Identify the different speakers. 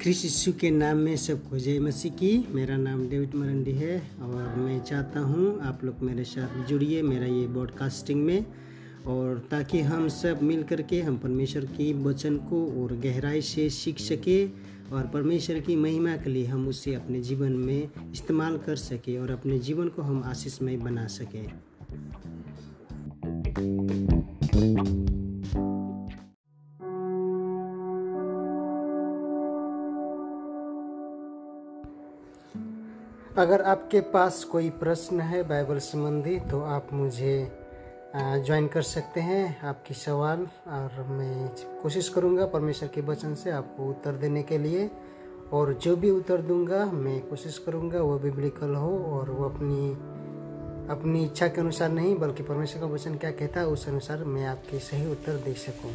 Speaker 1: Chris यीशु के नाम में सबको जय मसीह की। मेरा नाम डेविड मरंडी है और मैं चाहता हूँ आप लोग मेरे साथ जुड़िए मेरा ये ब्रॉडकास्टिंग में और ताकि हम सब मिल कर के हम परमेश्वर की वचन को और गहराई से सीख सके और परमेश्वर की महिमा के लिए हम उसे अपने जीवन में इस्तेमाल कर सके और अपने जीवन को हम आशीषमय बना सकें। अगर आपके पास कोई प्रश्न है बाइबल संबंधी तो आप मुझे ज्वाइन कर सकते हैं आपकी सवाल, और मैं कोशिश करूँगा परमेश्वर के वचन से आपको उत्तर देने के लिए। और जो भी उत्तर दूँगा, मैं कोशिश करूँगा वो भी बिल्कुल हो, और वो अपनी अपनी इच्छा के अनुसार नहीं, बल्कि परमेश्वर का वचन क्या कहता है, उस अनुसार मैं आपके सही उत्तर दे सकूँ।